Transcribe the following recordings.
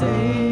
say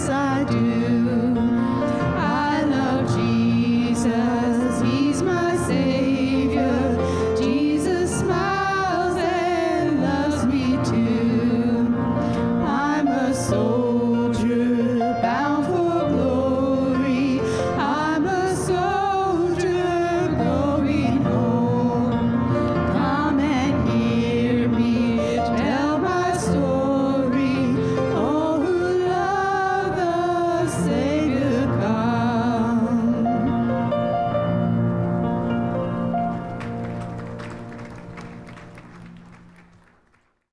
yes I do.